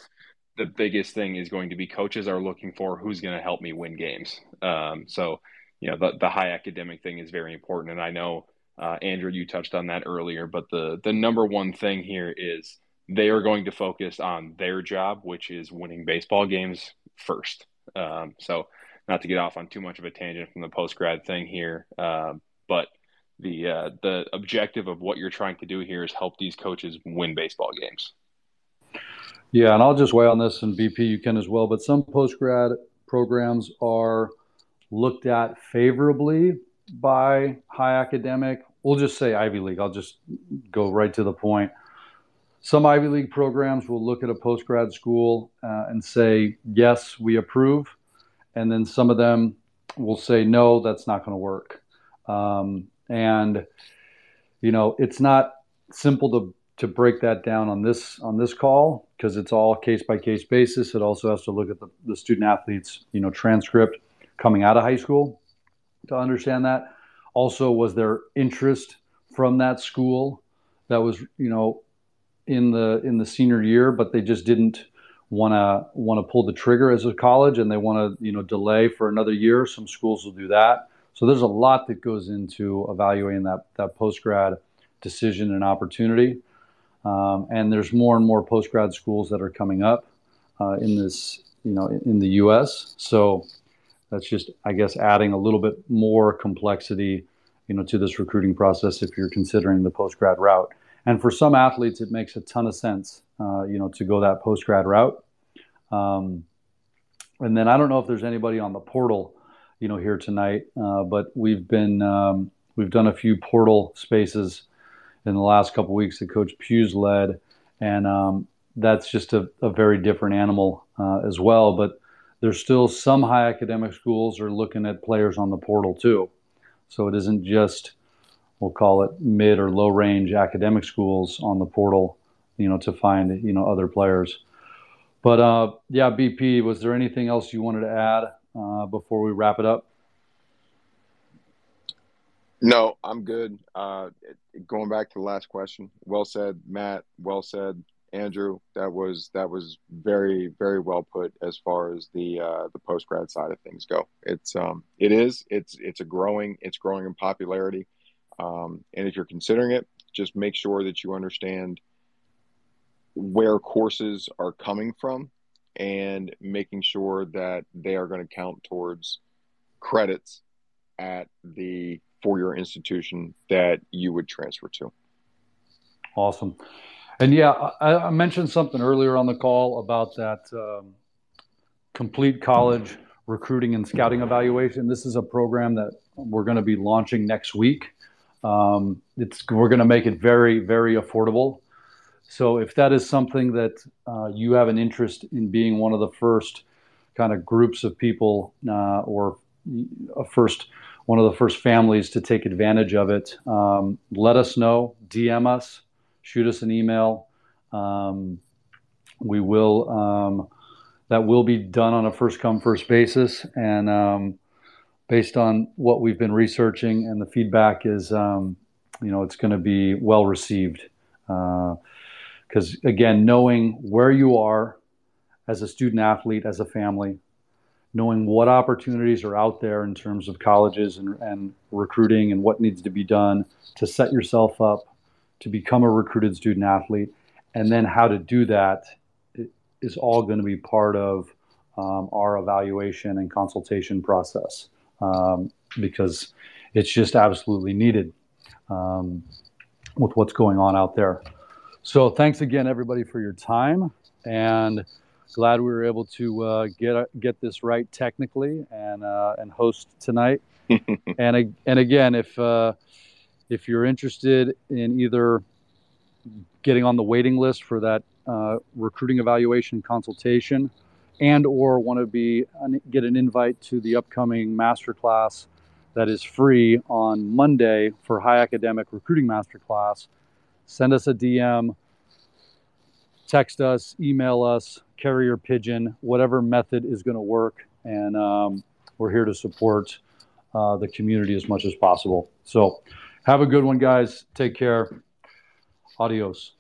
the biggest thing is going to be coaches are looking for who's going to help me win games. Um, so, you know, the, the high academic thing is very important. And I know, uh, Andrew, you touched on that earlier, but the, the number one thing here is they are going to focus on their job, which is winning baseball games first. Um, so, not to get off on too much of a tangent from the post grad thing here, uh, but the uh, the objective of what you're trying to do here is help these coaches win baseball games. Yeah, and I'll just weigh on this, and BP, you can as well. But some post grad programs are looked at favorably by high academic. We'll just say Ivy League. I'll just go right to the point. Some Ivy League programs will look at a post grad school uh, and say, yes, we approve. And then some of them will say, no, that's not going to work. Um, and, you know, it's not simple to to break that down on this on this call because it's all case by case basis. It also has to look at the, the student athletes, you know, transcript coming out of high school to understand that. Also, was there interest from that school that was, you know, in the in the senior year, but they just didn't want to want to pull the trigger as a college and they want to, you know, delay for another year. Some schools will do that. So there's a lot that goes into evaluating that that post grad decision and opportunity. Um, and there's more and more post grad schools that are coming up uh, in this, you know, in the U.S. So that's just, I guess, adding a little bit more complexity, you know, to this recruiting process if you're considering the post grad route. And for some athletes, it makes a ton of sense, uh, you know, to go that post grad route. Um, and then I don't know if there's anybody on the portal, you know, here tonight, uh, but we've been um, we've done a few portal spaces in the last couple weeks that Coach Pugh's led, and um, that's just a, a, very different animal uh, as well. But there's still some high academic schools are looking at players on the portal too, so it isn't just we'll call it mid or low range academic schools on the portal, you know, to find you know other players. But uh, yeah, BP, was there anything else you wanted to add uh, before we wrap it up? No, I'm good. Uh, going back to the last question, well said, Matt. Well said, Andrew. That was that was very very well put as far as the uh, the post grad side of things go. It's um it is it's it's a growing it's growing in popularity, um, and if you're considering it, just make sure that you understand where courses are coming from and making sure that they are going to count towards credits at the for your institution that you would transfer to. Awesome. And yeah, I, I mentioned something earlier on the call about that um, complete college recruiting and scouting evaluation. This is a program that we're going to be launching next week. Um, it's we're going to make it very very affordable. So if that is something that uh, you have an interest in being one of the first kind of groups of people uh, or a first one of the first families to take advantage of it. Um, let us know, DM us, shoot us an email. Um, we will, um, that will be done on a first come, first basis. And um, based on what we've been researching and the feedback is, um, you know, it's going to be well received. Because uh, again, knowing where you are as a student athlete, as a family, knowing what opportunities are out there in terms of colleges and, and recruiting and what needs to be done to set yourself up to become a recruited student athlete, and then how to do that is all going to be part of um, our evaluation and consultation process um, because it's just absolutely needed um, with what's going on out there. So, thanks again, everybody, for your time. And glad we were able to uh, get uh, get this right technically and uh, and host tonight. and and again, if uh, if you're interested in either getting on the waiting list for that uh, recruiting evaluation consultation and or want to be get an invite to the upcoming masterclass that is free on Monday for high academic recruiting masterclass, send us a DM, text us, email us, carrier pigeon, whatever method is going to work, and um, we're here to support uh, the community as much as possible. So, have a good one, guys. Take care. Adios.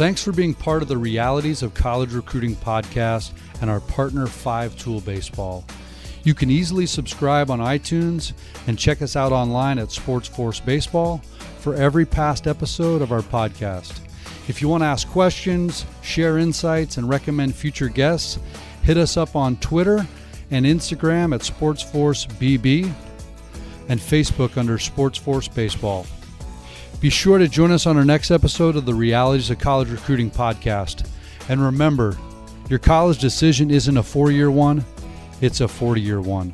Thanks for being part of the Realities of College Recruiting podcast and our partner, Five Tool Baseball. You can easily subscribe on iTunes and check us out online at SportsForce Baseball for every past episode of our podcast. If you want to ask questions, share insights, and recommend future guests, hit us up on Twitter and Instagram at SportsForce BB and Facebook under SportsForce Baseball. Be sure to join us on our next episode of the Realities of College Recruiting podcast. And remember, your college decision isn't a four year one, it's a 40 year one.